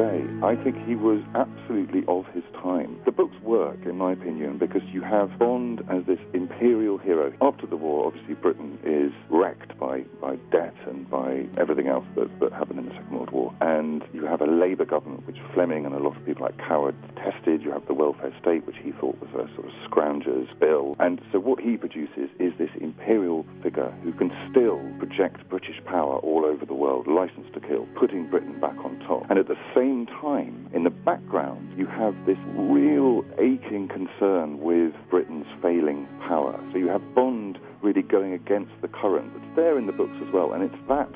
Today. I think he was absolutely of his time. The books work, in my opinion, because you have Bond as this imperial hero. After the war, obviously, Britain is wrecked by, by debt and by everything else that, that happened in the Second World War. And you have a Labour government, which Fleming and a lot of people like Coward detested. You have the welfare state, which he thought was a sort of scrounger's bill. And so what he produces is this imperial figure who can still project British power all over the world, license to kill, putting Britain back on top. And at the same time, in the background, you have this real aching concern with Britain's failing power. So you have Bond really going against the current. It's there in the books as well, and it's that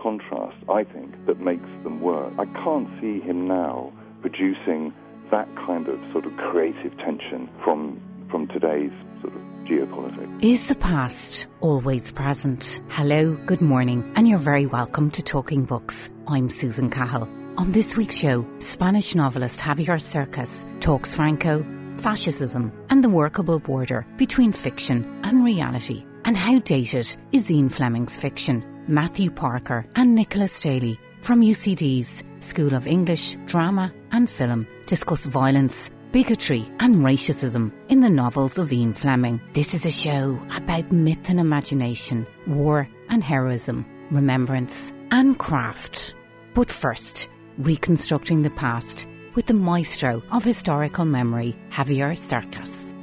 contrast, I think, that makes them work. I can't see him now producing that kind of sort of creative tension from from today's sort of geopolitics. Is the past always present? Hello, good morning, and you're very welcome to Talking Books. I'm Susan Cahill. On this week's show, Spanish novelist Javier Cercas talks Franco, fascism, and the workable border between fiction and reality, and how dated is Ian Fleming's fiction. Matthew Parker and Nicholas Daly from UCD's School of English, Drama and Film discuss violence, bigotry and racism in the novels of Ian Fleming. This is a show about myth and imagination, war and heroism, remembrance and craft. But first, reconstructing the past with the maestro of historical memory, Javier Cercas.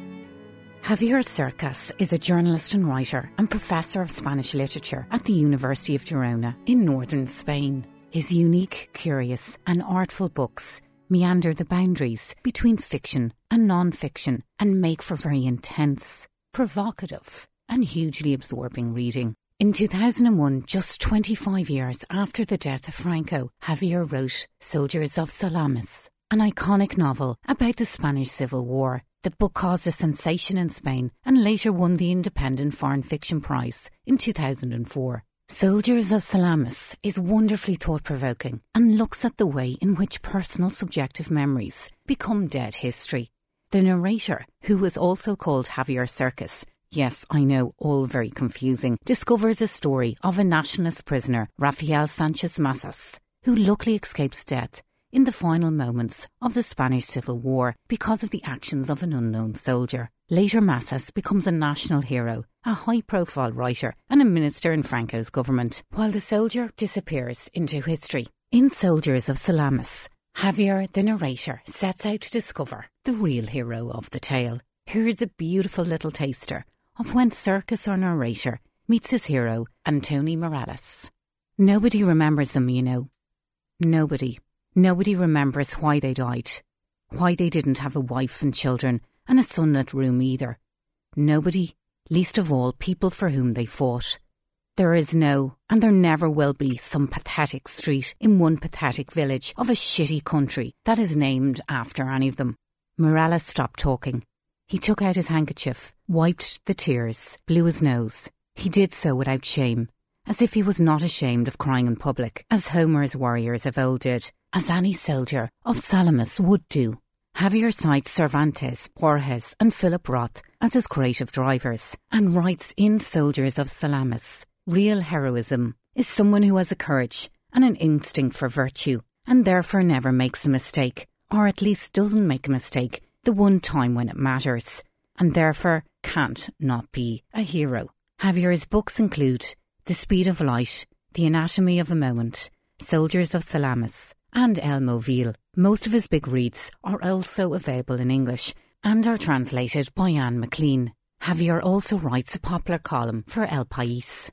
Javier Cercas is a journalist and writer and professor of Spanish literature at the University of Girona in northern Spain. His unique, curious, and artful books meander the boundaries between fiction and non fiction and make for very intense, provocative, and hugely absorbing reading. In 2001, just 25 years after the death of Franco, Javier wrote Soldiers of Salamis, an iconic novel about the Spanish Civil War. The book caused a sensation in Spain and later won the Independent Foreign Fiction Prize in 2004. Soldiers of Salamis is wonderfully thought provoking and looks at the way in which personal subjective memories become dead history. The narrator, who was also called Javier Cercas, yes, I know, all very confusing, discovers a story of a nationalist prisoner, Rafael Sanchez Mazas, who luckily escapes death in the final moments of the Spanish Civil War because of the actions of an unknown soldier. Later, Mazas becomes a national hero, a high profile writer, and a minister in Franco's government, while the soldier disappears into history. In Soldiers of Salamis, Javier, the narrator, sets out to discover the real hero of the tale. Here is a beautiful little taster of when Cercas or narrator meets his hero, Antoni Miralles. Nobody remembers them, you know. Nobody. Nobody remembers why they died, why they didn't have a wife and children and a sunlit room either. Nobody, least of all people for whom they fought. There is no, and there never will be, some pathetic street in one pathetic village of a shitty country that is named after any of them. Morales stopped talking. He took out his handkerchief, wiped the tears, blew his nose. He did so without shame, as if he was not ashamed of crying in public, as Homer's warriors of old did, as any soldier of Salamis would do. Javier cites Cervantes, Borges, and Philip Roth as his creative drivers, and writes in Soldiers of Salamis Real heroism is someone who has a courage and an instinct for virtue, and therefore never makes a mistake, or at least doesn't make a mistake the one time when it matters, and therefore can't not be a hero. Javier's books include The Speed of Light, The Anatomy of a Moment, Soldiers of Salamis, and El Movil. Most of his big reads are also available in English and are translated by Anne McLean. Javier also writes a popular column for El País.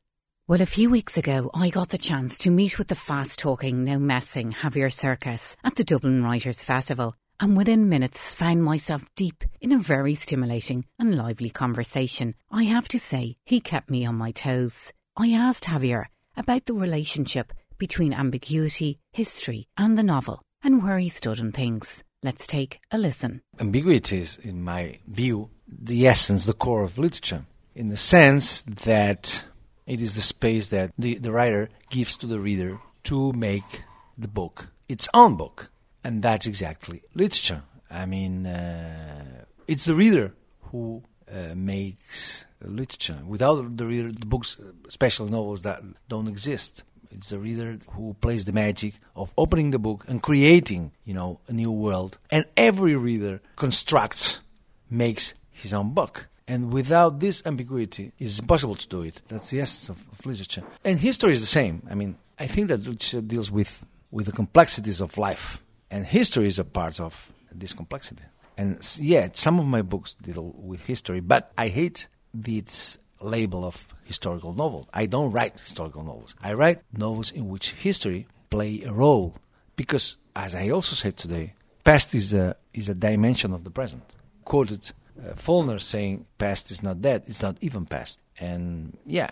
Well, a few weeks ago, I got the chance to meet with the fast talking, no messing Javier Cercas at the Dublin Writers' Festival, and within minutes found myself deep in a very stimulating and lively conversation. I have to say, he kept me on my toes. I asked Javier about the relationship between ambiguity, history, and the novel, and where he stood on things. Let's take a listen. Ambiguity is, in my view, the essence, the core of literature, in the sense that it is the space that the, the writer gives to the reader to make the book its own book. And that's exactly literature. I mean, uh, it's the reader who uh, makes literature. Without the reader, the books, special novels that don't exist. It's the reader who plays the magic of opening the book and creating, you know, a new world. And every reader constructs, makes his own book. And without this ambiguity, it's impossible to do it. That's the essence of, of literature. And history is the same. I mean, I think that literature deals with, with the complexities of life. And history is a part of this complexity. And yeah, some of my books deal with history, but I hate this label of historical novel. I don't write historical novels. I write novels in which history play a role because, as I also said today, past is a is a dimension of the present. Quoted uh, saying, "Past is not dead; it's not even past." And yeah,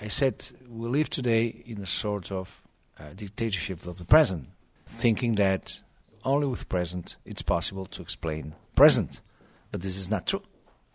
I said we live today in a sort of uh, dictatorship of the present, thinking that only with present it's possible to explain present. But this is not true.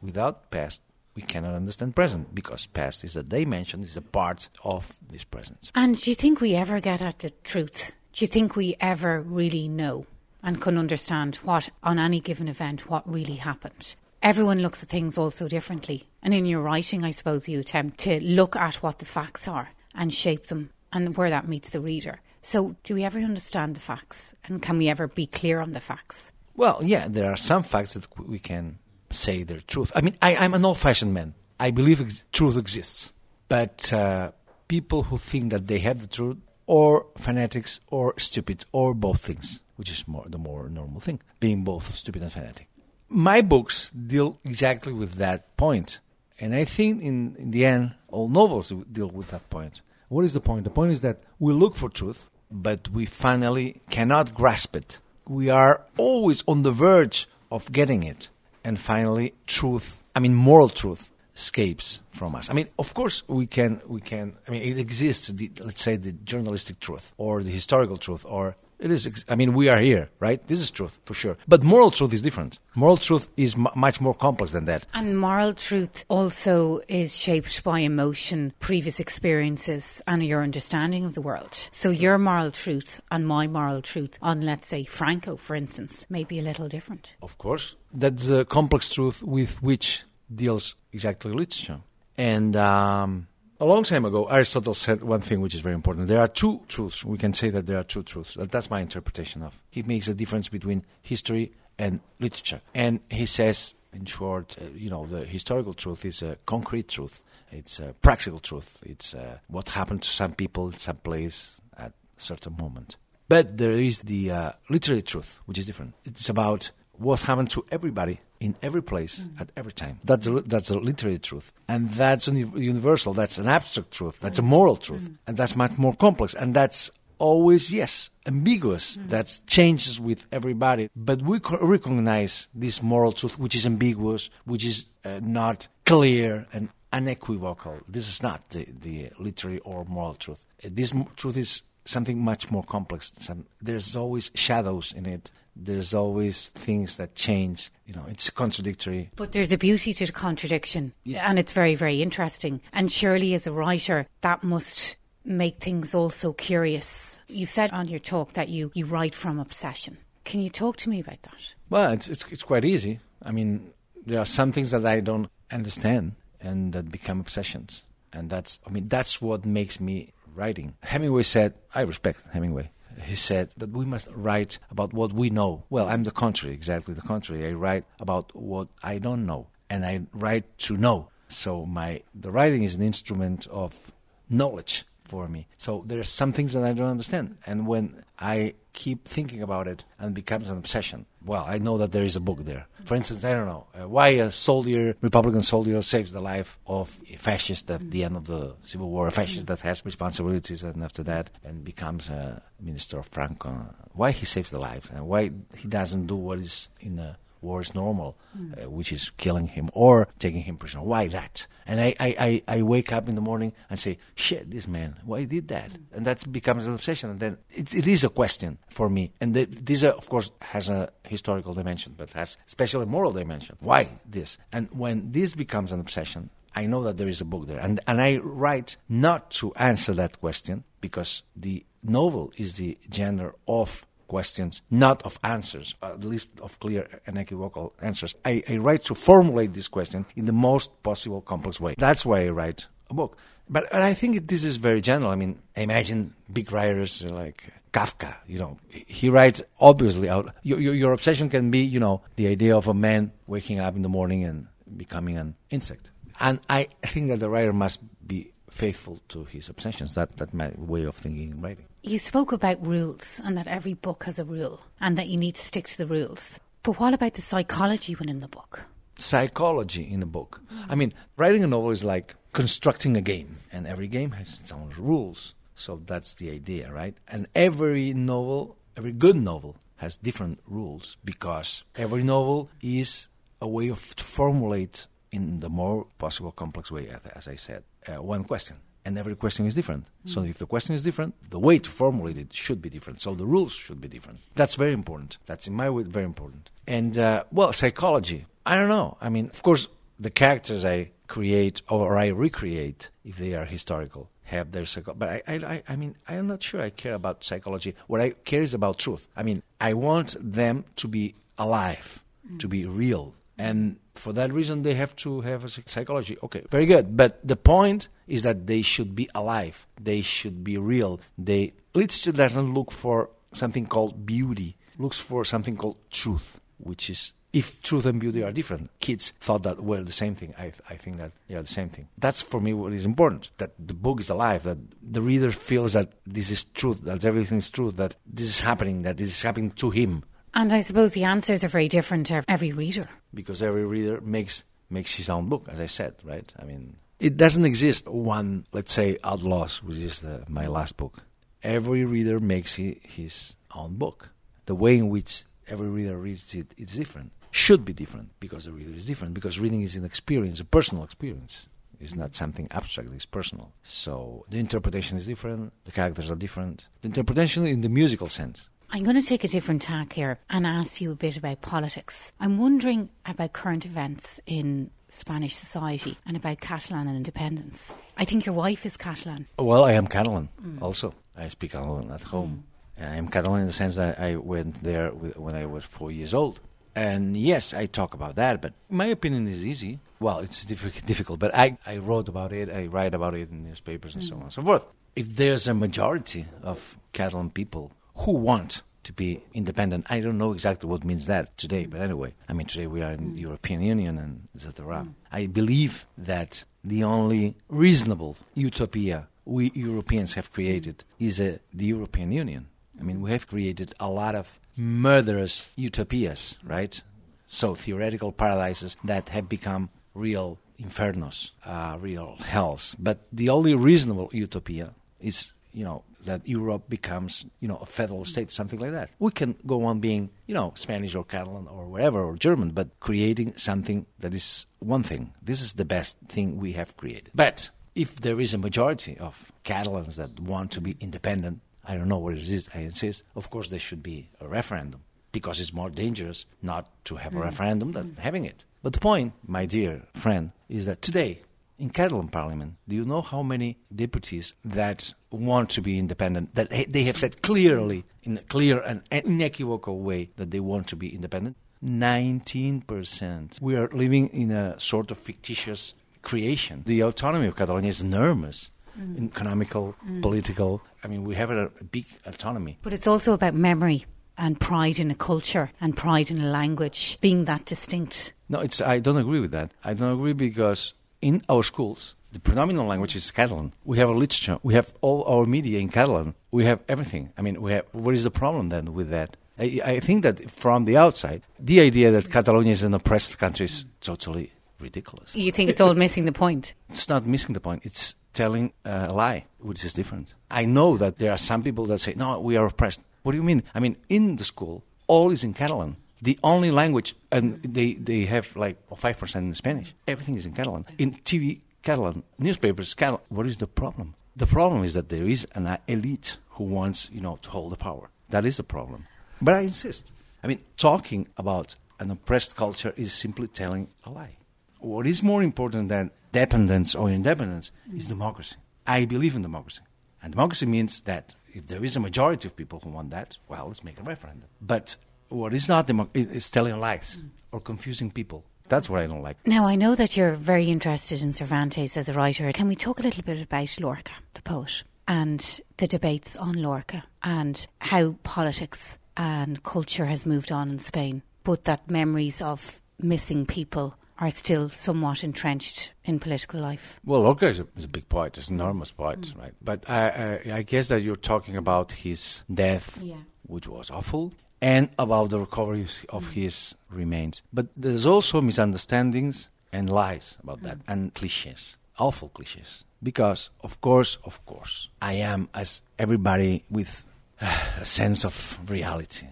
Without past, we cannot understand present because past is a dimension, is a part of this present. And do you think we ever get at the truth? Do you think we ever really know and can understand what, on any given event, what really happened? Everyone looks at things also differently. And in your writing, I suppose you attempt to look at what the facts are and shape them and where that meets the reader. So, do we ever understand the facts? And can we ever be clear on the facts? Well, yeah, there are some facts that we can say their truth. I mean, I, am an old fashioned man. I believe ex- truth exists. But uh, people who think that they have the truth, or fanatics, or stupid, or both things, which is more the more normal thing, being both stupid and fanatic. My books deal exactly with that point. And I think in, in the end, all novels deal with that point. What is the point? The point is that we look for truth, but we finally cannot grasp it. We are always on the verge of getting it and finally truth i mean moral truth escapes from us i mean of course we can we can i mean it exists the, let's say the journalistic truth or the historical truth or it is i mean we are here right? This is truth for sure. But moral truth is different. Moral truth is m- much more complex than that. And moral truth also is shaped by emotion previous experiences and your understanding of the world. So your moral truth and my moral truth on let's say franco for instance may be a little different. Of course. That's the complex truth with which deals exactly literature. And um, a long time ago, Aristotle said one thing which is very important. There are two truths. We can say that there are two truths. That's my interpretation of. He makes a difference between history and literature. And he says, in short, uh, you know, the historical truth is a concrete truth. It's a practical truth. It's uh, what happened to some people in some place at a certain moment. But there is the uh, literary truth, which is different. It's about what happened to everybody in every place mm. at every time. That's a, that's a literary truth, and that's universal. That's an abstract truth. That's a moral truth, mm. and that's much more complex. And that's always yes ambiguous. Mm. That changes with everybody. But we co- recognize this moral truth, which is ambiguous, which is uh, not clear and unequivocal. This is not the, the literary or moral truth. Uh, this m- truth is something much more complex. Some, there's always shadows in it there's always things that change. You know, it's contradictory. But there's a beauty to the contradiction, yes. and it's very, very interesting. And surely, as a writer, that must make things also curious. You said on your talk that you, you write from obsession. Can you talk to me about that? Well, it's, it's, it's quite easy. I mean, there are some things that I don't understand and that become obsessions. And that's, I mean, that's what makes me writing. Hemingway said, I respect Hemingway he said that we must write about what we know. Well, I'm the contrary, exactly the contrary. I write about what I don't know, and I write to know. So my the writing is an instrument of knowledge for me. So there are some things that I don't understand, and when I keep thinking about it and becomes an obsession. Well, I know that there is a book there. For instance, I don't know uh, why a soldier, Republican soldier, saves the life of a fascist at the end of the Civil War, a fascist that has responsibilities, and after that, and becomes a minister of Franco. Why he saves the life and why he doesn't do what is in a war is normal, uh, which is killing him or taking him prisoner. Why that? And I, I, I, I wake up in the morning and say, shit, this man, why did that? And that becomes an obsession. And then it, it is a question for me. And this, uh, of course, has a historical dimension, but has especially moral dimension. Why this? And when this becomes an obsession, I know that there is a book there. And, and I write not to answer that question because the novel is the genre of questions, not of answers, uh, at least of clear and equivocal answers. I, I write to formulate this question in the most possible complex way. That's why I write a book. But, but I think this is very general. I mean, imagine big writers like Kafka, you know, he writes obviously out. Your, your, your, obsession can be, you know, the idea of a man waking up in the morning and becoming an insect. And I think that the writer must be faithful to his obsessions. That that's my way of thinking and writing. You spoke about rules and that every book has a rule and that you need to stick to the rules. But what about the psychology within the book? Psychology in a book. Mm. I mean, writing a novel is like constructing a game, and every game has its own rules. So that's the idea, right? And every novel, every good novel, has different rules because every novel is a way of to formulate in the more possible complex way, as I said, uh, one question. And every question is different. Mm. So if the question is different, the way to formulate it should be different. So the rules should be different. That's very important. That's, in my way, very important. And, uh, well, psychology. I don't know. I mean, of course, the characters I create or I recreate, if they are historical, have their psychology. But I, I, I mean, I'm not sure I care about psychology. What I care is about truth. I mean, I want them to be alive, mm. to be real, and for that reason they have to have a psychology. Okay very good. But the point is that they should be alive. They should be real. They literature doesn't look for something called beauty. Looks for something called truth which is if truth and beauty are different. Keats thought that were the same thing. I, I think that they are the same thing. That's for me what is important that the book is alive that the reader feels that this is truth that everything is truth that this is happening that this is happening to him. And I suppose the answers are very different to every reader. Because every reader makes makes his own book, as I said, right? I mean, it doesn't exist one, let's say, Outlaws, which is the, my last book. Every reader makes he, his own book. The way in which every reader reads it is different. Should be different because the reader is different. Because reading is an experience, a personal experience. It's not something abstract, it's personal. So the interpretation is different, the characters are different. The interpretation in the musical sense I'm going to take a different tack here and ask you a bit about politics. I'm wondering about current events in Spanish society and about Catalan and independence. I think your wife is Catalan. Well, I am Catalan mm. also. I speak Catalan at home. Mm. I am Catalan in the sense that I went there when I was four years old. And yes, I talk about that, but my opinion is easy. Well, it's difficult, but I, I wrote about it, I write about it in newspapers and mm. so on and so forth. If there's a majority of Catalan people who want to be independent. I don't know exactly what means that today, but anyway, I mean, today we are in the European Union and etc. Mm. I believe that the only reasonable utopia we Europeans have created is uh, the European Union. I mean, we have created a lot of murderous utopias, right? So theoretical paradises that have become real infernos, uh, real hells. But the only reasonable utopia is, you know, that Europe becomes, you know, a federal state, something like that. We can go on being, you know, Spanish or Catalan or whatever or German, but creating something that is one thing. This is the best thing we have created. But if there is a majority of Catalans that want to be independent, I don't know what it is, I insist, of course there should be a referendum because it's more dangerous not to have a mm. referendum than having it. But the point, my dear friend, is that today in Catalan Parliament, do you know how many deputies that want to be independent, that they have said clearly, in a clear and unequivocal way, that they want to be independent? 19%. We are living in a sort of fictitious creation. The autonomy of Catalonia is enormous. Mm. Economical, mm. political. I mean, we have a, a big autonomy. But it's also about memory and pride in a culture and pride in a language being that distinct. No, it's I don't agree with that. I don't agree because in our schools, the predominant language is Catalan. We have a literature. We have all our media in Catalan. We have everything. I mean, we have, what is the problem then with that? I, I think that from the outside, the idea that Catalonia is an oppressed country is totally ridiculous. You think it's, it's all a, missing the point? It's not missing the point. It's telling a lie, which is different. I know that there are some people that say, no, we are oppressed. What do you mean? I mean, in the school, all is in Catalan. The only language, and they, they have like 5% in Spanish. Everything is in Catalan. In TV, Catalan. Newspapers, Catalan. What is the problem? The problem is that there is an elite who wants, you know, to hold the power. That is the problem. But I insist. I mean, talking about an oppressed culture is simply telling a lie. What is more important than dependence or independence is democracy. I believe in democracy. And democracy means that if there is a majority of people who want that, well, let's make a referendum. But what is not democracy is telling lies or confusing people. That's what I don't like. Now, I know that you're very interested in Cervantes as a writer. Can we talk a little bit about Lorca, the poet, and the debates on Lorca and how politics and culture has moved on in Spain, but that memories of missing people are still somewhat entrenched in political life. Well, Lorca is a, is a big poet, is an enormous poet, mm. right? But I, I, I, guess that you're talking about his death, yeah. which was awful, and about the recovery of his remains. But there's also misunderstandings and lies about that, hmm. and cliches, awful cliches. Because, of course, of course, I am, as everybody with a sense of reality,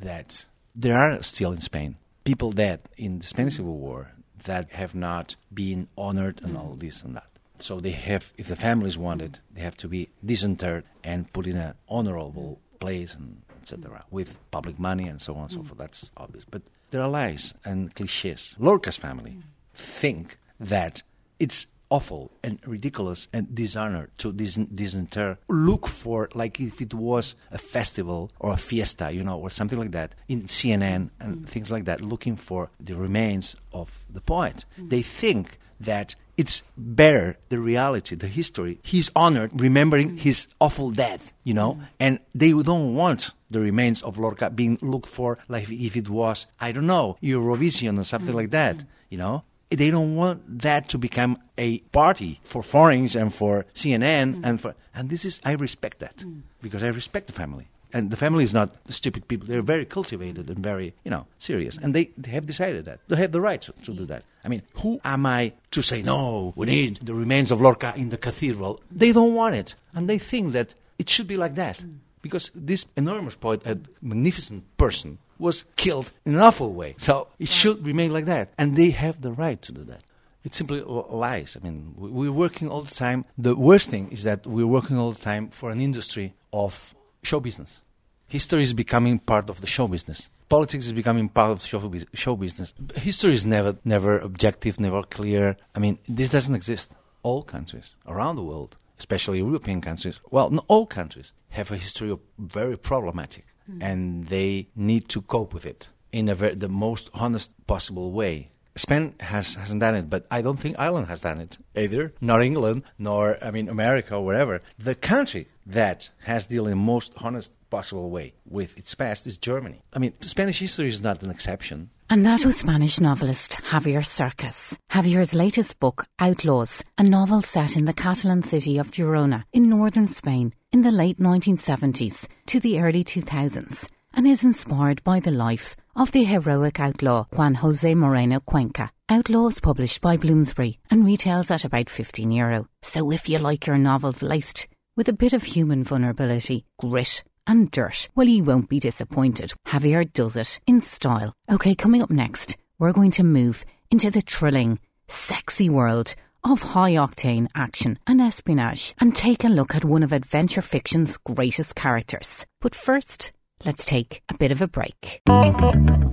that there are still in Spain people dead in the Spanish Civil War that have not been honored and hmm. all this and that. So they have, if the families want it, they have to be disinterred and put in an honorable place and etc. with public money and so on and so forth. That's obvious. But there are lies and cliches. Lorca's family think that it's awful and ridiculous and dishonor to dis- disinter. Look for like if it was a festival or a fiesta, you know, or something like that in CNN and mm. things like that, looking for the remains of the poet. Mm. They think that it's better the reality, the history. He's honored remembering mm. his awful death, you know, mm. and they don't want the remains of Lorca being looked for like if it was, I don't know, Eurovision or something mm. like that, you know they don't want that to become a party for foreigners and for CNN mm. and for and this is I respect that mm. because I respect the family and the family is not stupid people they're very cultivated and very you know serious and they, they have decided that they have the right to, to do that I mean who am I to say no we need the remains of Lorca in the cathedral they don't want it and they think that it should be like that mm. because this enormous poet a magnificent person was killed in an awful way. So it should remain like that. And they have the right to do that. It's simply lies. I mean, we're working all the time. The worst thing is that we're working all the time for an industry of show business. History is becoming part of the show business. Politics is becoming part of the show, show business. History is never, never objective, never clear. I mean, this doesn't exist. All countries around the world, especially European countries, well, not all countries, have a history of very problematic mm. and they need to cope with it in a ver- the most honest possible way. Spain has hasn't done it, but I don't think Ireland has done it either. Nor England, nor I mean America or wherever. The country that has dealt in the most honest possible way with its past is Germany. I mean, Spanish history is not an exception. And that was Spanish novelist Javier Cercas. Javier's latest book, Outlaws, a novel set in the Catalan city of Girona in northern Spain, in the late 1970s to the early 2000s and is inspired by the life of the heroic outlaw Juan Jose Moreno Cuenca. Outlaws published by Bloomsbury and retails at about 15 euro. So if you like your novels laced with a bit of human vulnerability, grit, and dirt, well, you won't be disappointed. Javier does it in style. Okay, coming up next, we're going to move into the thrilling, sexy world of high octane action and espionage and take a look at one of adventure fiction's greatest characters. But first, let's take a bit of a break.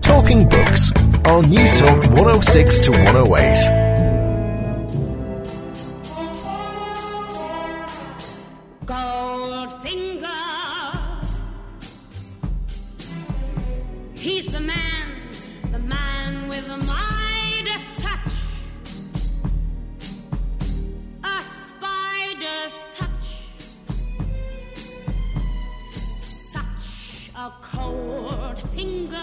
Talking Books on Newstalk 106 to 108.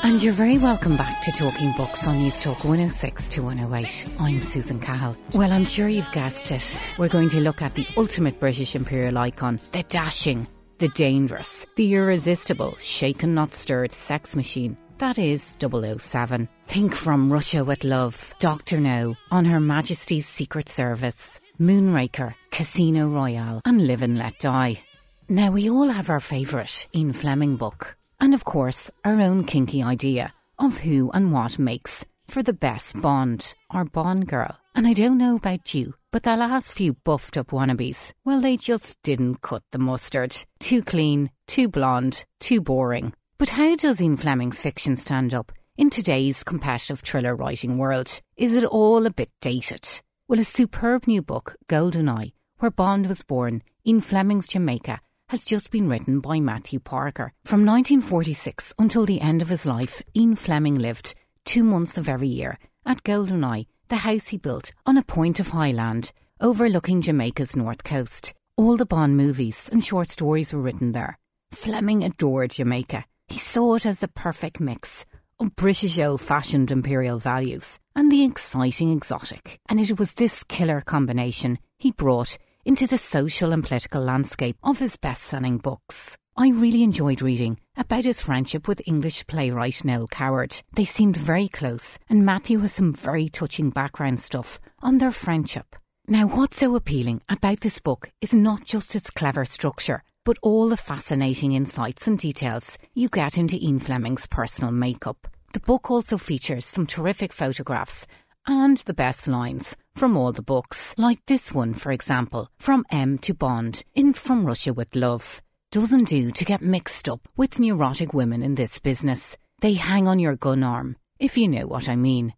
And you're very welcome back to Talking Books on Newstalk 106 to 108. I'm Susan Cahill. Well, I'm sure you've guessed it. We're going to look at the ultimate British imperial icon, the dashing, the dangerous, the irresistible, shaken not stirred sex machine. That is 007. Think from Russia with Love, Doctor No, on Her Majesty's Secret Service, Moonraker, Casino Royale, and Live and Let Die. Now, we all have our favourite Ian Fleming book, and of course, our own kinky idea of who and what makes for the best Bond or Bond girl. And I don't know about you, but the last few buffed up wannabes, well, they just didn't cut the mustard. Too clean, too blonde, too boring. But how does Ian Fleming's fiction stand up in today's competitive thriller writing world? Is it all a bit dated? Well, a superb new book, Goldeneye, where Bond was born in Fleming's Jamaica, has just been written by Matthew Parker. From 1946 until the end of his life, Ian Fleming lived two months of every year at Goldeneye, the house he built on a point of high land overlooking Jamaica's north coast. All the Bond movies and short stories were written there. Fleming adored Jamaica. He saw it as the perfect mix of British old fashioned imperial values and the exciting exotic. And it was this killer combination he brought into the social and political landscape of his best selling books. I really enjoyed reading about his friendship with English playwright Noel Coward. They seemed very close, and Matthew has some very touching background stuff on their friendship. Now, what's so appealing about this book is not just its clever structure, but all the fascinating insights and details you get into Ian Fleming's personal makeup. The book also features some terrific photographs and the best lines from all the books, like this one, for example, from M to Bond in From Russia with Love doesn't do to get mixed up with neurotic women in this business. They hang on your gun arm, if you know what I mean.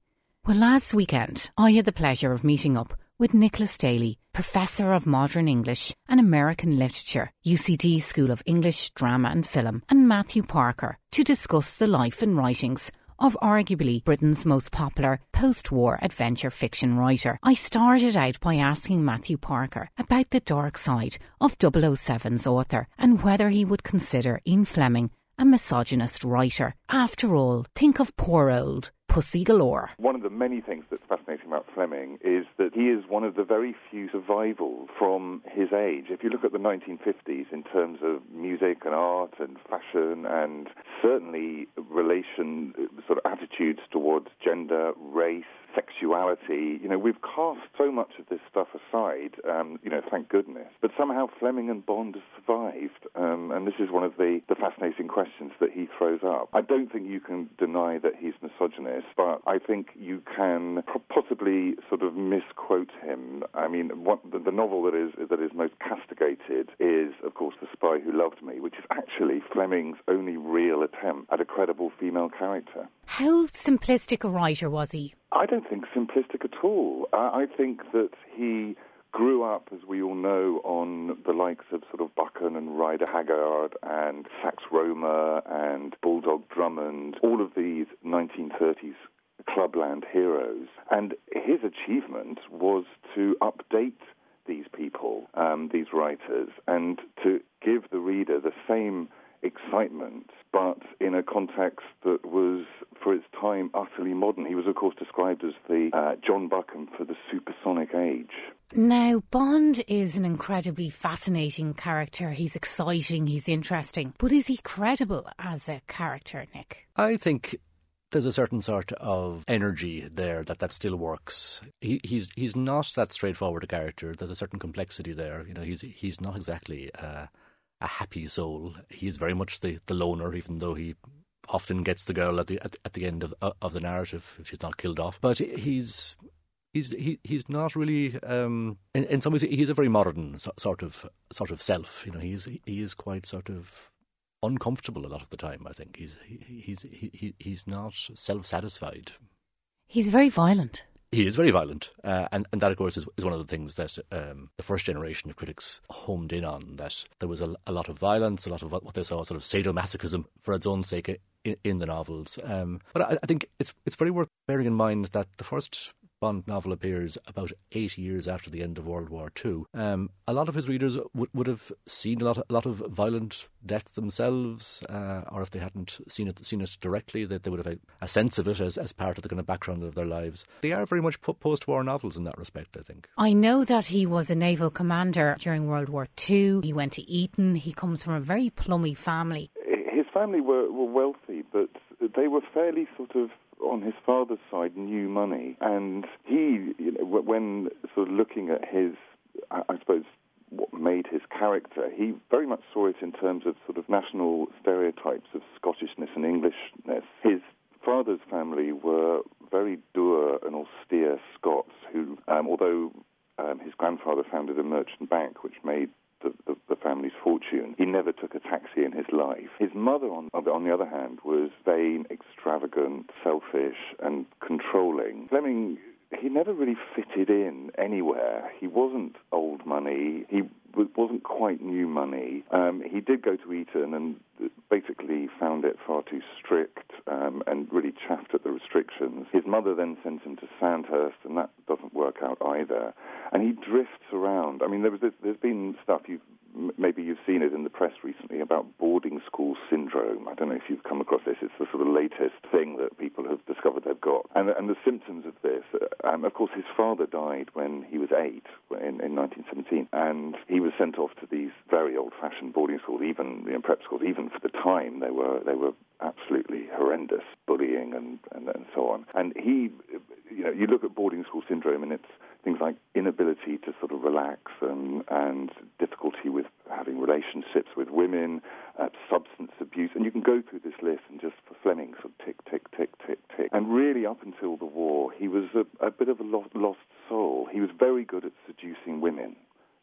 Well, last weekend, I had the pleasure of meeting up with Nicholas Daly, Professor of Modern English and American Literature, UCD School of English, Drama and Film, and Matthew Parker to discuss the life and writings of arguably Britain's most popular post war adventure fiction writer. I started out by asking Matthew Parker about the dark side of 007's author and whether he would consider Ian Fleming a misogynist writer. After all, think of poor old pussy galore. One of the many things that's fascinating about Fleming is that he is one of the very few survivals from his age. If you look at the 1950s in terms of music and art and fashion and certainly relation, sort of attitudes towards gender, race, sexuality. You know, we've cast so much of this stuff aside, um, you know, thank goodness. But somehow Fleming and Bond have survived. Um, and this is one of the, the fascinating questions that he throws up. I don't think you can deny that he's misogynist, but I think you can possibly sort of misquote him. I mean, what, the, the novel that is, that is most castigated is, of course, The Spy Who Loved Me, which is actually Fleming's only real attempt at a credible female character. How simplistic a writer was he? I don't think simplistic at all. I think that he grew up, as we all know, on the likes of sort of Buchan and Rider Haggard and Sax Rohmer and Bulldog Drummond, all of these 1930s clubland heroes. And his achievement was to update these people, um, these writers, and to give the reader the same excitement, but in a context that was, for its time, utterly modern. He was, of course, described as the uh, John Buchan for the supersonic age. Now, Bond is an incredibly fascinating character. He's exciting, he's interesting. But is he credible as a character, Nick? I think there's a certain sort of energy there that, that still works. He, he's he's not that straightforward a character. There's a certain complexity there. You know, he's he's not exactly uh, a happy soul. He is very much the, the loner, even though he often gets the girl at the at, at the end of of the narrative if she's not killed off. But he's he's he, he's not really um, in, in some ways he's a very modern so, sort of sort of self. You know, he's he is quite sort of uncomfortable a lot of the time. I think he's he, he's he, he's not self satisfied. He's very violent. He is very violent, uh, and and that of course is, is one of the things that um, the first generation of critics homed in on. That there was a, a, lot of violence, a lot of what they saw sort of sadomasochism for its own sake in, in the novels. Um, but I, I, think it's it's very worth bearing in mind that the first Bond novel appears about eight years after the end of World War II. Um, a lot of his readers would, would have seen a lot, of, a lot of violent death themselves, uh, or if they hadn't seen it seen it directly, that they would have a, a, sense of it as, as part of the kind of background of their lives. They are very much post war novels in that respect, I think. I know that he was a naval commander during World War II. He went to Eton. He comes from a very plummy family. His family were, were wealthy, but they were fairly sort of on his father's side new money, and he, you know, when sort of looking at his, I suppose, what made his character, he very much saw it in terms of sort of national stereotypes of Scottishness and Englishness. His father's family were very dour and austere Scots who, um, although um, his grandfather founded a merchant bank which made the, the, the, family's fortune. He never took a taxi in his life. His mother, on, on the other hand, was vain, extravagant, selfish, and controlling. Fleming he never really fitted in anywhere. He wasn't old money. He wasn't quite new money. Um, he did go to Eton and basically found it far too strict um, and really chaffed at the restrictions. His mother then sent him to Sandhurst, and that doesn't work out either. And he drifts around. I mean, there was there's been stuff you've maybe you've seen it in the press recently about boarding school syndrome. I don't know if you've come across this. It's the sort of latest thing that people have discovered they've got. And, and the symptoms of this, um, of course, his father died when he was eight in, in 1917, and he was sent off to these very old-fashioned boarding schools, even you know, prep schools. Even for the time, they were they were absolutely horrendous, bullying and, and, and so on. And he, you know, you look at boarding school syndrome, and it's things like inability to sort of relax and, and difficulty with having relationships with women, uh, substance abuse, and you can go through this list and just for Fleming, sort of tick, tick, tick, tick, tick. And really, up until the war, he was a, a bit of a lost, lost soul. He was very good at seducing women.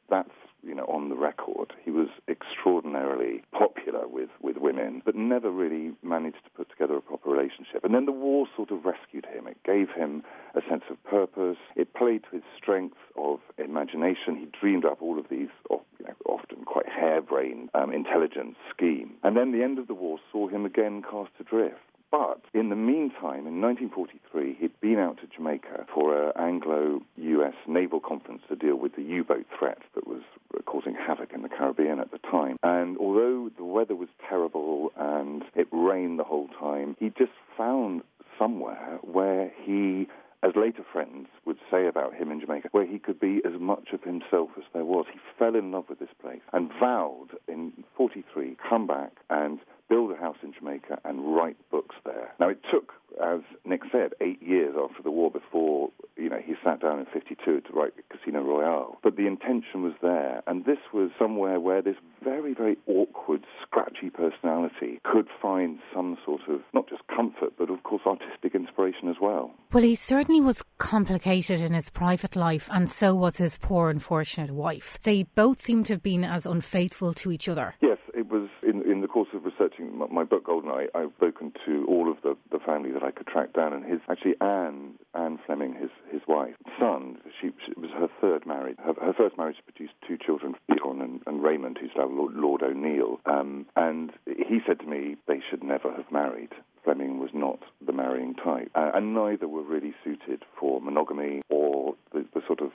That's you know, on the record. He was extraordinarily popular with, with women, but never really managed to put together a proper relationship. And then the war sort of rescued him. It gave him a sense of purpose. It played to his strength of imagination. He dreamed up all of these you know, often quite harebrained um, intelligence schemes. And then the end of the war saw him again cast adrift. But in the meantime, in 1943, he'd been out to Jamaica for an Anglo-US naval conference to deal with the U-boat threat that was uh, causing havoc in the Caribbean at the time. And although the weather was terrible and it rained the whole time, he just found somewhere where he as later friends would say about him in Jamaica, where he could be as much of himself as there was. He fell in love with this place and vowed in 43 come back and build a house in Jamaica and write books there. Now, it took, as Nick said, eight years after the war before you know he sat down in '52 to write Casino Royale. But the intention was there, and this was somewhere where this very, very awkward, scratchy personality could find some sort of not just comfort, but of course artistic inspiration as well. Well, he certainly was complicated in his private life, and so was his poor, unfortunate wife. They both seem to have been as unfaithful to each other. Yes, it was in, in the course of researching my, book Goldeneye. I've spoken to all of the, the family that I could track down, and his actually Anne Anne Fleming, his his wife, son. She, she was her third marriage. Her, her, first marriage produced two children, Fionn and, and Raymond, who's now Lord, Lord O'Neill. Um, and he said to me they should never have married. Fleming was not the marrying type, uh, and neither were really suited for monogamy or the, the sort of,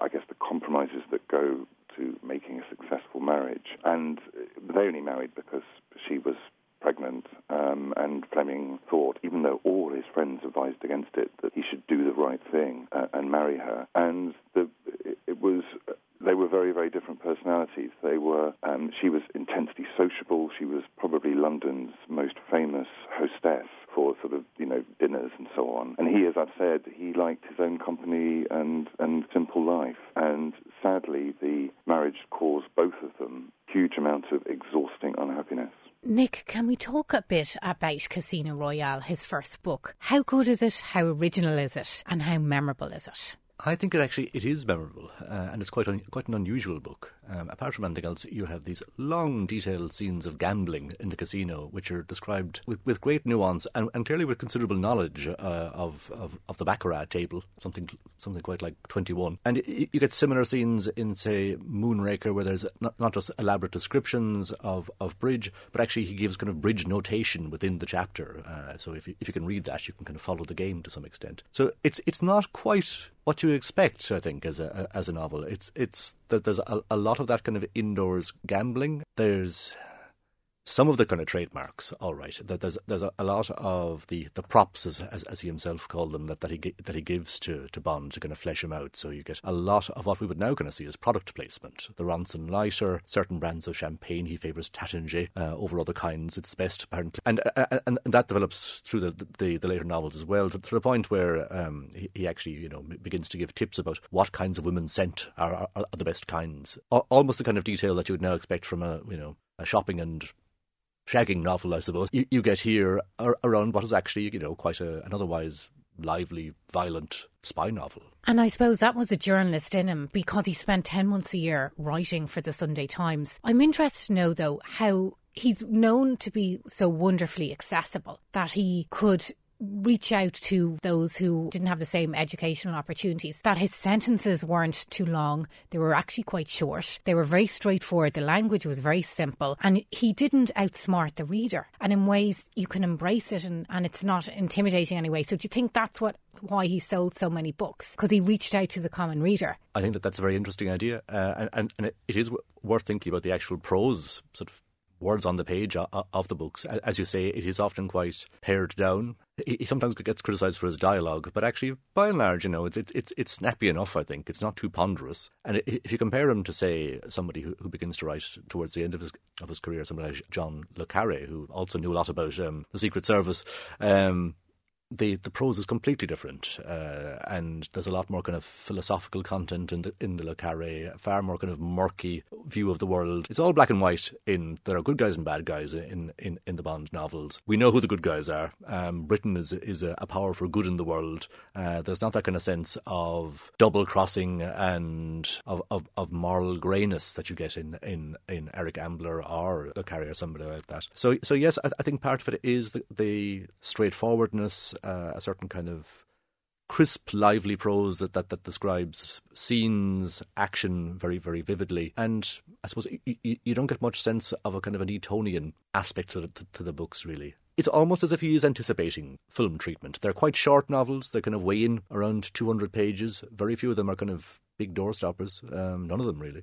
I guess, the compromises that go to making a successful marriage. And they only married because she was pregnant, um, and Fleming thought, even though all his friends advised against it, that he should do the right thing uh, and marry her. And the, it, was they were very, very different personalities. They were. Um, she was intensely sociable. She was probably London's most famous hostess for sort of you know dinners and so on. And he, as I've said, he liked his own company and and simple life. And sadly, the marriage caused both of them huge amounts of exhausting unhappiness. Nick, can we talk a bit about Casino Royale, his first book? How good is it? How original is it? And how memorable is it? I think it actually it is memorable, uh, and it's quite un, quite an unusual book. Um, apart from anything else, you have these long, detailed scenes of gambling in the casino, which are described with, with great nuance and, and clearly with considerable knowledge uh, of, of, of the baccarat table, something something quite like twenty one. And you, you get similar scenes in say Moonraker, where there's not, not just elaborate descriptions of, of bridge, but actually he gives kind of bridge notation within the chapter. Uh, so if you, if you can read that, you can kind of follow the game to some extent. So it's it's not quite what you expect, I think, as a as a novel. It's it's that there's a, a lot of that kind of indoors gambling. There's some of the kind of trademarks, all right. That there's there's a, a, lot of the, the props, as, as, as he himself called them, that, that he that he gives to, to Bond to kind of flesh him out. So you get a lot of what we would now kind of see as product placement. The Ronson lighter, certain brands of champagne he favours Taittinger uh, over other kinds. It's best apparently, and, uh, uh and and that develops through the the, the later novels as well, to, to the point where um, he, he, actually you know begins to give tips about what kinds of women scent are, are, are the best kinds. Almost the kind of detail that you would now expect from a you know a shopping and shagging novel, I suppose, you, you get here around what is actually, you know, quite a, an otherwise lively, violent spy novel. And I suppose that was a journalist in him because he spent 10 months a year writing for the Sunday Times. I'm interested to know, though, how he's known to be so wonderfully accessible that he could reach out to those who didn't have the same educational opportunities, that his sentences weren't too long. They were actually quite short. They were very straightforward. The language was very simple. And he didn't outsmart the reader. And in ways you can embrace it and, and it's not intimidating anyway. So do you think that's what why he sold so many books? Because he reached out to the common reader. I think that that's a very interesting idea. Uh, and, and it is worth thinking about the actual prose sort of words on the page of the books. As you say, it is often quite pared down. He sometimes gets criticised for his dialogue, but actually, by and large, you know, it's it's it's snappy enough. I think it's not too ponderous. And if you compare him to, say, somebody who, who begins to write towards the end of his of his career, somebody like John le Carre, who also knew a lot about um, the Secret Service. Um, the the prose is completely different, uh, and there's a lot more kind of philosophical content in the in the Le Carre, a far more kind of murky view of the world. It's all black and white. In there are good guys and bad guys in in, in the Bond novels. We know who the good guys are. Um, Britain is is a, a, power for good in the world. Uh, there's not that kind of sense of double crossing and of, of, of moral greyness that you get in in, in Eric Ambler or Le Carre or somebody like that. So so yes, I, I think part of it is the, the straightforwardness uh, a certain kind of crisp, lively prose that, that, that describes scenes, action very, very vividly. And I suppose you, you don't get much sense of a kind of an Etonian aspect to the, to, to the books, really. It's almost as if he is anticipating film treatment. They're quite short novels. They kind of weigh in around 200 pages. Very few of them are kind of big doorstoppers. Um, none of them, really.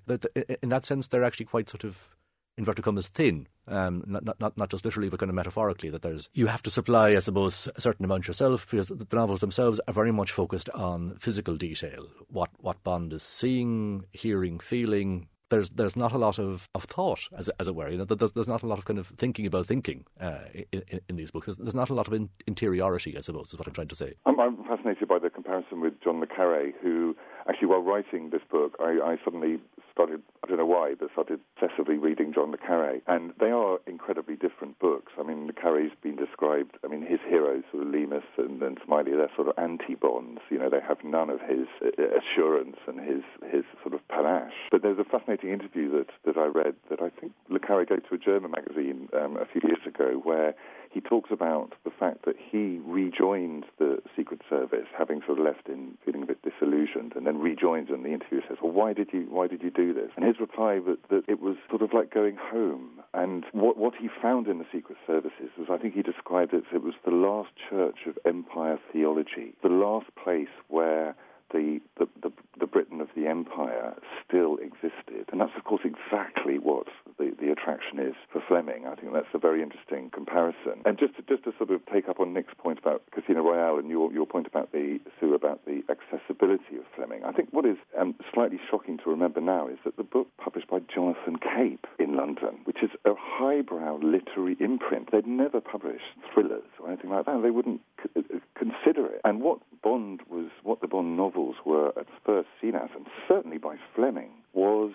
In that sense, they're actually quite sort of inverted commas thin. Um, not, not not just literally, but kind of metaphorically. That there's you have to supply, I suppose, a certain amount yourself because the novels themselves are very much focused on physical detail. What what Bond is seeing, hearing, feeling, there's there's not a lot of, of thought, as as it were. You know, there's there's not a lot of kind of thinking about thinking uh, in, in, these books. There's, there's, not a lot of in, interiority, I suppose, is what I'm trying to say. I'm, I'm, fascinated by the comparison with John le Carre, who actually, while writing this book, I, I suddenly started, I don't know why, but started obsessively reading John le Carre. And they are incredibly different books. I mean, le Carre's been described, I mean, his heroes, sort of Leamas and, and Smiley, they're sort of anti-Bonds. You know, they have none of his uh, assurance and his, his sort of panache. But there's a fascinating interview that, that I read that I think le Carre gave to a German magazine um, a few years ago where he talks about the fact that he rejoined the Secret Service, having sort of left in feeling a bit disillusioned, and then rejoins. And the interviewer says, "Well, why did you why did you do this?" And his reply was that it was sort of like going home. And what what he found in the Secret Services was, I think he described it, it was the last church of empire theology, the last place where the, the, the, the, Britain of the Empire still existed. And that's, of course, exactly what the, the attraction is for Fleming. I think that's a very interesting comparison. And just to, just to sort of take up on Nick's point about Casino Royale and your, your point about the, Sue, about the accessibility of Fleming, I think what is um, slightly shocking to remember now is that the book published by Jonathan Cape in London, which is a highbrow literary imprint, they'd never published thrillers or anything like that. They wouldn't c- consider it. And what Bond was, what the Bond novels were at first seen as, and certainly by Fleming, was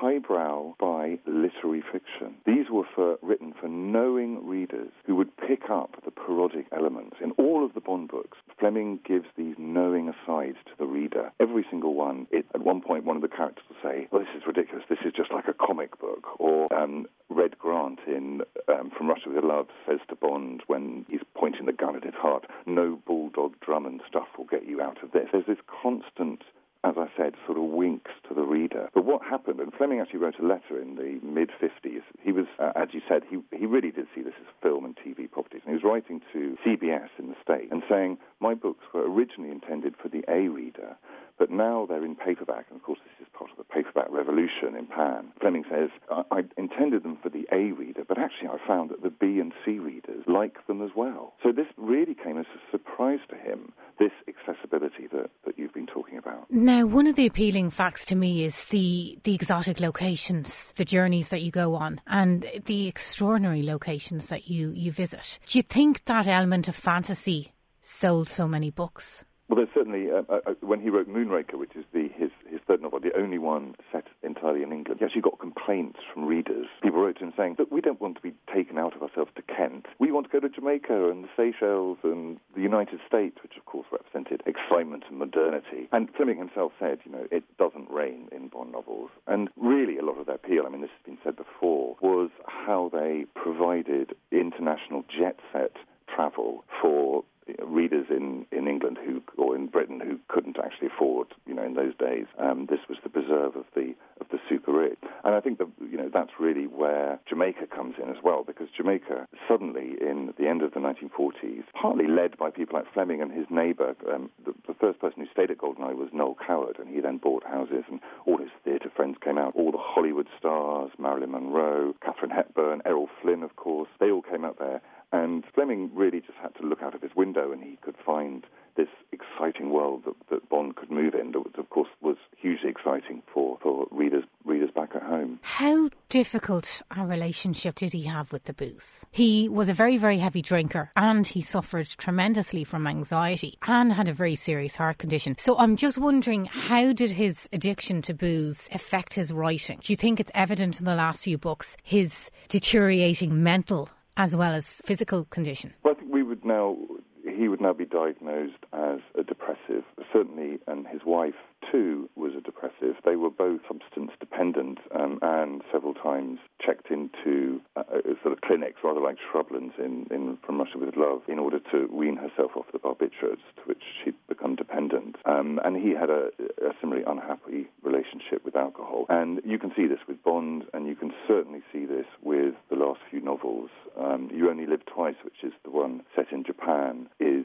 highbrow by literary fiction. These were for, written for knowing readers who would pick up the parodic elements. In all of the Bond books, Fleming gives these knowing asides to the reader. Every single one, it, at one point, one of the characters will say, Well, this is ridiculous. This is just like a comic book. Or um, Red Grant in um, From Russia with Love says to Bond when he's pointing the gun at his heart, No Bulldog Drummond stuff will get you out of this. There's this constant as I said, sort of winks to the reader. But what happened, and Fleming actually wrote a letter in the mid 50s. He was, uh, as you said, he, he really did see this as film and TV properties. And he was writing to CBS in the States and saying, My books were originally intended for the A reader, but now they're in paperback. And of course, this is part of the paperback revolution in Pan. Fleming says, I, I intended them for the A reader, but actually I found that the B and C readers like them as well. So this really came as a surprise to him, this accessibility that, that you've been talking about. Now, one of the appealing facts to me is the, the exotic locations, the journeys that you go on, and the extraordinary locations that you, you visit. Do you think that element of fantasy sold so many books? Well, there's certainly uh, uh, uh, when he wrote Moonraker, which is the his his third novel, the only one set entirely in England. He actually got complaints from readers. People wrote to him saying that we don't want to be taken out of ourselves to Kent. We want to go to Jamaica and the Seychelles and the United States, which of course represented excitement and modernity. And Fleming himself said, you know, it doesn't rain in Bond novels. And really, a lot of their appeal, I mean, this has been said before, was how they provided international jet set travel for readers in, in England who or in Britain who couldn't actually afford, you know, in those days. Um, this was the preserve of the of the super rich, and I think that you know that's really where Jamaica comes in as well, because Jamaica suddenly in the end of the 1940s, partly led by people like Fleming and his neighbour, um, the, the, first person who stayed at Goldeneye was Noel Coward, and he then bought houses, and all his theatre friends came out, all the Hollywood stars, Marilyn Monroe, Katharine Hepburn, Errol Flynn, of course, they all came out there and Fleming really just had to look out of his window and he could find this exciting world that, that Bond could move in, that of course was hugely exciting for, for readers readers back at home. How difficult a relationship did he have with the booze? He was a very, very heavy drinker and he suffered tremendously from anxiety and had a very serious heart condition. So I'm just wondering how did his addiction to booze affect his writing? Do you think it's evident in the last few books his deteriorating mental as well as physical condition? Well, I think we would now, he would now be diagnosed as a depressive, certainly, and his wife too was a depressive. They were both substance dependent um, and several times checked into uh, uh, sort of clinics, rather like shrublands in, in From Russia with Love, in order to wean herself off the barbiturates, to which she'd become dependent. Um, and he had a, a similarly unhappy relationship with alcohol. And you can see this with Bond, and you can certainly see this with the last few novels. Um, you Only Live Twice, which is the one set in Japan, is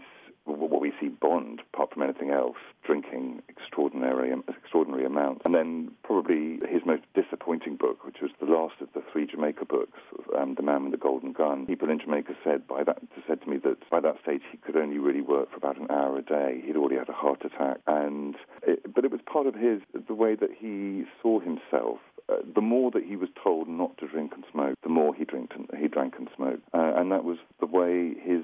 what we see Bond, apart from anything else, drinking extraordinary extraordinary amounts. And then probably his most disappointing book, which was the last of the three Jamaica books, um, The Man with the Golden Gun. People in Jamaica said by that said to me that by that stage he could only really work for about an hour a day. He'd already had a heart attack, and it, but it was part of his the way that he saw himself uh, the more that he was told not to drink and smoke, the more he drank and, he drank and smoked, uh, and that was the way his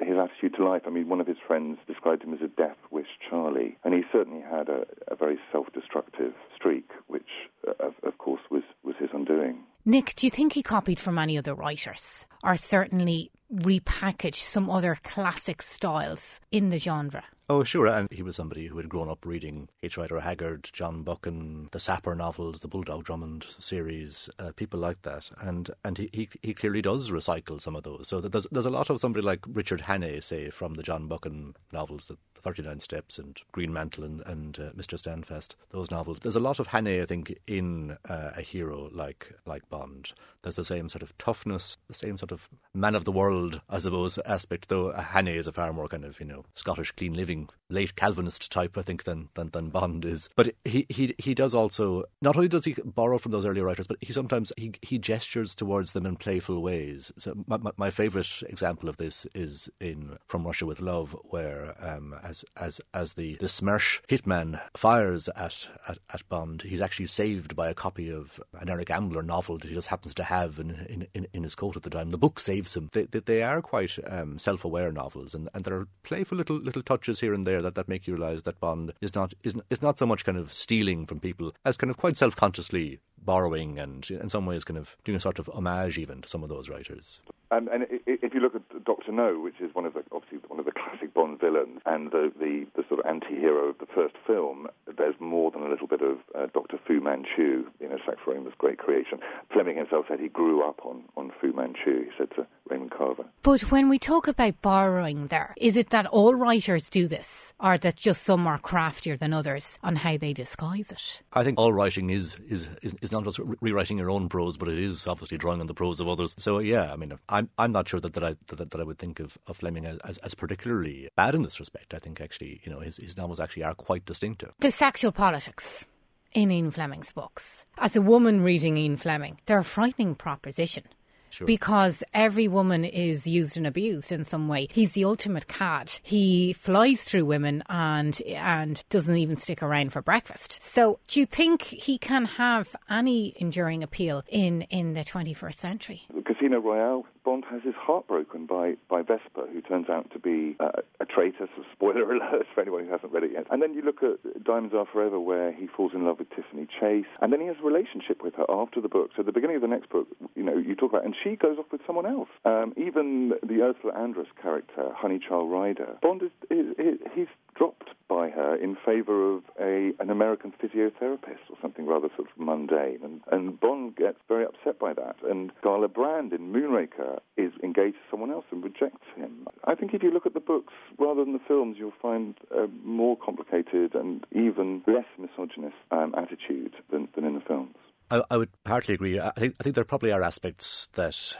his attitude to life. I mean, one of his friends described him as a death wish Charlie, and he certainly had a, a very self-destructive streak, which, uh, of, of course, was was his undoing. Nick, do you think he copied from any other writers, or certainly repackaged some other classic styles in the genre? Oh, sure. And he was somebody who had grown up reading H. Rider Haggard, John Buchan, the Sapper novels, the Bulldog Drummond series, uh, people like that. And and he, he, he clearly does recycle some of those. So there's there's a lot of somebody like Richard Hannay, say, from the John Buchan novels, the 39 Steps and Greenmantle and, and uh, Mr. Standfast, those novels. There's a lot of Hannay, I think, in uh, a hero like like Bond. There's the same sort of toughness, the same sort of man of the world, I suppose, aspect, though Hannay is a far more kind of, you know, Scottish clean living, late Calvinist type, I think, than, than, than Bond is. But he, he, he does also, not only does he borrow from those earlier writers, but he sometimes, he, he gestures towards them in playful ways. So my, my, my favourite example of this is in From Russia with Love, where um, as, as, as the, the Smersh hitman fires at, at, at Bond, he's actually saved by a copy of an Eric Ambler novel that he just happens to have in, in, in, his coat at the time. The book saves him. They, they, they are quite um, self aware novels, and, and there are playful little little touches here and there that, that make you realise that Bond is not is, is not so much kind of stealing from people as kind of quite self consciously borrowing and in some ways kind of doing a sort of homage even to some of those writers. And, if you look at Doctor No, which is one of the obviously one of the classic Bond villains, and the the, the sort of anti-hero of the first film, there's more than a little bit of uh, Doctor Fu Manchu. You know, Sax Rohmer's great creation. Fleming himself said he grew up on on Fu Manchu. He said to Raymond Carver. But when we talk about borrowing, there is it that all writers do this, or that just some are craftier than others on how they disguise it? I think all writing is is is, is not just re- rewriting your own prose, but it is obviously drawing on the prose of others. So yeah, I mean, I'm I'm not sure that, that I that, that I would think of, of Fleming as, as, as particularly bad in this respect. I think actually, you know, his his novels actually are quite distinctive. The sexual politics in Ian Fleming's books. As a woman reading Ian Fleming, they're a frightening proposition Sure. because every woman is used and abused in some way. He's the ultimate cat. He flies through women and and doesn't even stick around for breakfast. So, do you think he can have any enduring appeal in in the 21st century? Casino Royale, Bond has his heart broken by, by Vesper, who turns out to be uh, a traitor. So spoiler alert for anyone who hasn't read it yet. And then you look at Diamonds Are Forever, where he falls in love with Tiffany Case, and then he has a relationship with her after the book. So at the beginning of the next book, you know, you talk about, and she goes off with someone else. Um, even the Ursula Andress character, Honeychile Rider, Bond is, is, is he's dropped by her in favour of a an American physiotherapist or something rather sort of mundane. And, and Bond gets very upset by that. And Gala Brand in Moonraker is engaged to someone else and rejects him. I think if you look at the books rather than the films, you'll find a more complicated and even less misogynist um, attitude than, than in the films. I, I would partly agree. I think, I think there probably are aspects that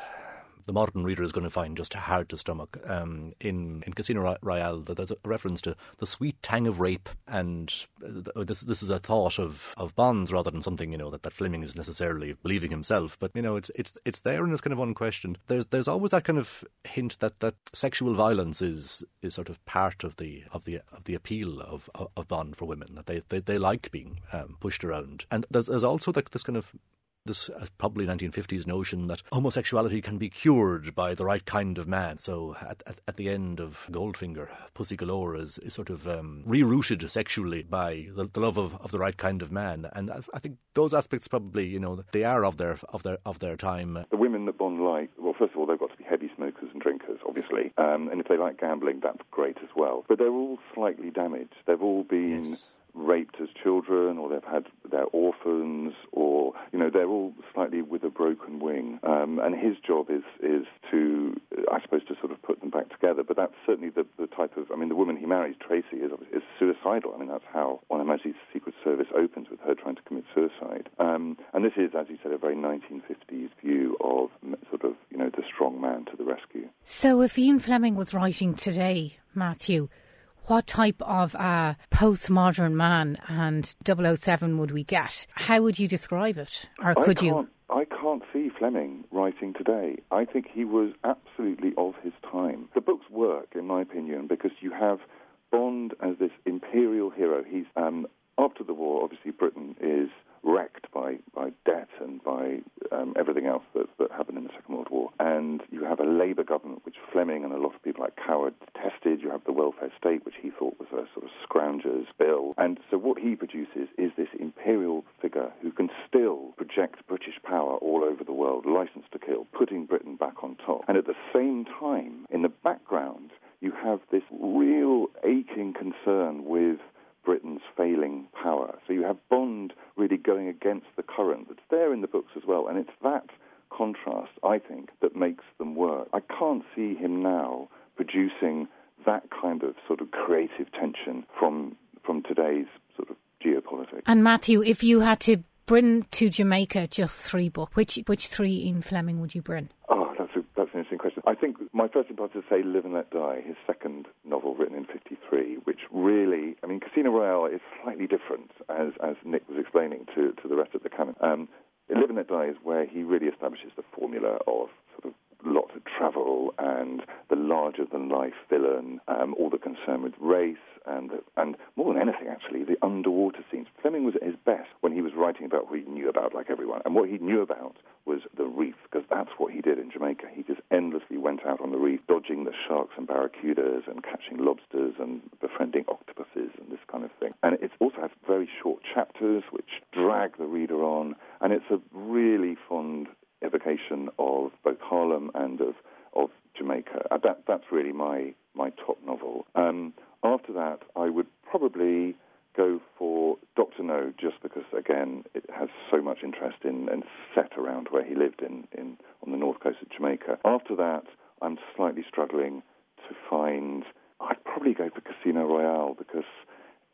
the modern reader is going to find just hard to stomach. Um, in in Casino Royale, there's a reference to the sweet tang of rape, and uh, this this is a thought of, of Bonds rather than something you know that, that Fleming is necessarily believing himself. But you know, it's it's it's there and it's kind of unquestioned. There's there's always that kind of hint that, that sexual violence is is sort of part of the of the of the appeal of of, of Bond for women that they they, they like being um, pushed around, and there's, there's also like this kind of this uh, probably 1950s notion that homosexuality can be cured by the right kind of man. So at, at, at the end of Goldfinger, Pussy Galore is, is sort of um, rerouted sexually by the, the love of, of the right kind of man. And I, I, think those aspects probably, you know, they are of their of their of their time. The women that Bond like, well, first of all, they've got to be heavy smokers and drinkers, obviously, um, and if they like gambling, that's great as well. But they're all slightly damaged. They've all been. Yes raped as children, or they've had they're orphans, or you know they're all slightly with a broken wing. Um, and his job is is to, I suppose, to sort of put them back together. But that's certainly the, the type of. I mean, the woman he marries, Tracy, is is suicidal. I mean, that's how On Her Majesty's Secret Service opens with her trying to commit suicide. Um, and this is, as you said, a very 1950s view of sort of you know the strong man to the rescue. So, if Ian Fleming was writing today, Matthew what type of uh, postmodern man and 007 would we get? How would you describe it? Or could I you? I can't see Fleming writing today. I think he was absolutely of his time. The books work, in my opinion, because you have Bond as this imperial hero. He's um, after the war. Obviously, Britain is wrecked by, by debt and by um, everything else that, that happened in the Second World War. And you have a Labour government, which Fleming and a lot of people like Coward detested. You have the welfare state, which he thought was a sort of scrounger's bill. And so what he produces is this imperial figure who can still project British power all over the world, license to kill, putting Britain back on top. And at the same time, in the background, you have this real aching concern with Britain's failing power. So you have Bond really going against the current that's there in the books as well. And it's that contrast, I think, that makes them work. I can't see him now producing that kind of sort of creative tension from from today's sort of geopolitics. And Matthew, if you had to bring to Jamaica just three books, which which three Ian Fleming would you bring? Oh, that's a, that's an interesting question. I think my first impulse is to say Live and Let Die, his second novel written in 53, which really, I mean, Casino Royale is slightly different, as, as Nick was explaining, to, to the rest of the canon. Um, Live and Let Die is where he really establishes the formula of sort of lots of travel and the larger than life villain, um, all the concern with race, and and more than anything, actually, the underwater scenes. Fleming was at his best when he was writing about what he knew about, like everyone, and what he knew about was the reef, because that's what he did in Jamaica. He just endlessly went out on the reef, dodging the sharks and barracudas, and catching lobsters, and befriending octopuses, and this kind of thing. And it also has very short chapters which drag the reader on, and it's a really fond evocation of both Harlem and of of Jamaica. Uh, that that's really my my top novel. Um, after that, I would probably go for Doctor No, just because again it has so much interest in and set around where he lived in, in on the north coast of Jamaica. After that, I'm slightly struggling to find. I'd probably go for Casino Royale because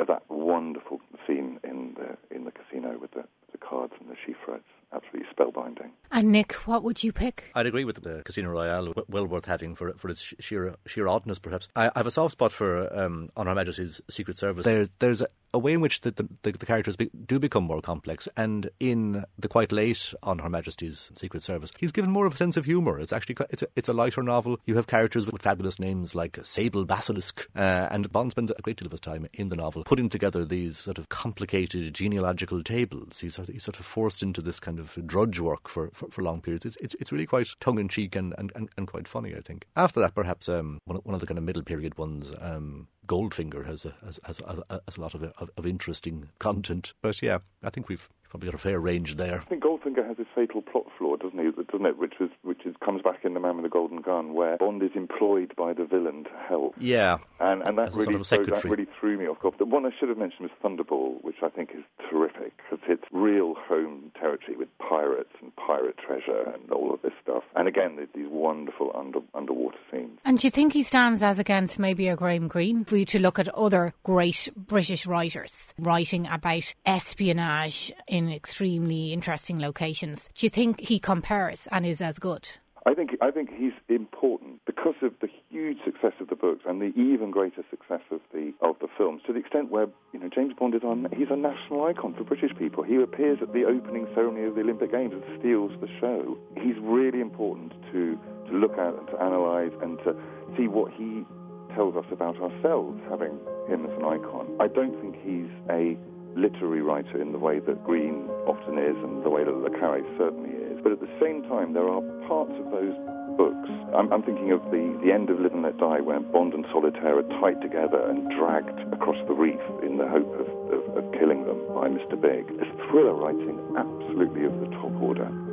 of that wonderful scene in the in the casino with the, the cards and the Chiffre's absolutely spellbinding. And Nick, what would you pick? I'd agree with the Casino Royale, well worth having for for its sheer sheer oddness, perhaps. I, I have a soft spot for um, On Her Majesty's Secret Service. There, there's a, a way in which the, the, the characters be, do become more complex. And in the quite late on Her Majesty's Secret Service, he's given more of a sense of humour. It's actually it's a, it's a lighter novel. You have characters with fabulous names like Sable Basilisk, uh, and Bond spends a great deal of his time in the novel putting together these sort of complicated genealogical tables. He's sort of, he's sort of forced into this kind of drudge work for, for, for long periods. It's, it's, it's really quite tongue in cheek and, and, and, and, quite funny, I think. After that, perhaps um, one, one of the kind of middle period ones, um, Goldfinger has a, has, has, has a lot of, of, of interesting content. But yeah, I think we've probably got a fair range there. I think Goldfinger has this fatal plot flaw, doesn't he? Doesn't it? Which is which is comes back in The Man with the Golden Gun, where Bond is employed by the villain to help. Yeah, and and that really sort of that really threw me off. The one I should have mentioned was Thunderball, which I think is terrific because it's real home territory with pirates and pirate treasure and all of this stuff. And again, these wonderful under, underwater scenes. And do you think he stands as against maybe a Graham Greene for you to look at other great British writers writing about espionage? in extremely interesting locations. Do you think he compares and is as good? I think I think he's important because of the huge success of the books and the even greater success of the of the films. To the extent where you know James Bond is on, he's a national icon for British people. He appears at the opening ceremony of the Olympic Games and steals the show. He's really important to to look at and to analyse and to see what he tells us about ourselves, having him as an icon. I don't think he's a literary writer in the way that Greene often is and the way that Le Carre certainly is. But at the same time, there are parts of those books. I'm, I'm, thinking of the, the end of Live and Let Die, where Bond and Solitaire are tied together and dragged across the reef in the hope of, of, of killing them by Mr. Big. It's thriller writing absolutely of the top order.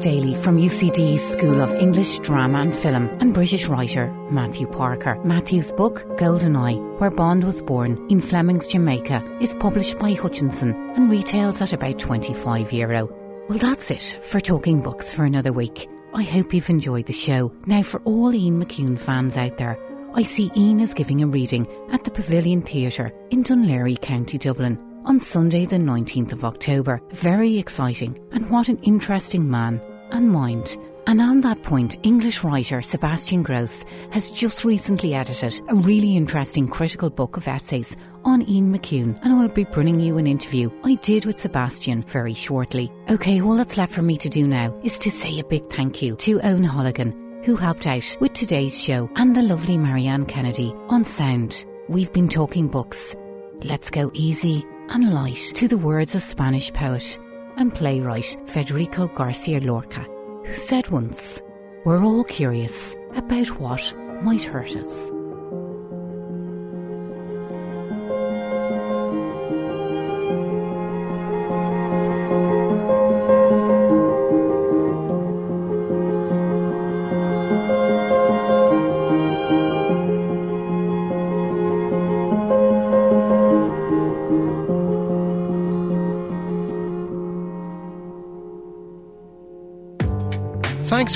Daly from UCD's School of English, Drama and Film and British writer Matthew Parker. Matthew's book, Goldeneye, Where Bond Was Born in Fleming's Jamaica, is published by Hutchinson and retails at about 25 euro. Well, that's it for Talking Books for another week. I hope you've enjoyed the show. Now, for all Ian McEwan fans out there, I see Ian is giving a reading at the Pavilion Theatre in Laoghaire, County Dublin on Sunday, the 19th of October. Very exciting, and what an interesting man and mind. And on that point, English writer Sebastian Groes has just recently edited a really interesting critical book of essays on Ian McEwan, and I will be bringing you an interview I did with Sebastian very shortly. Okay, all that's left for me to do now is to say a big thank you to Owen Holligan, who helped out with today's show, and the lovely Marianne Kennedy on sound. We've been talking books. Let's go easy and light to the words of Spanish poet and playwright Federico Garcia Lorca, who said once, We're all curious about what might hurt us.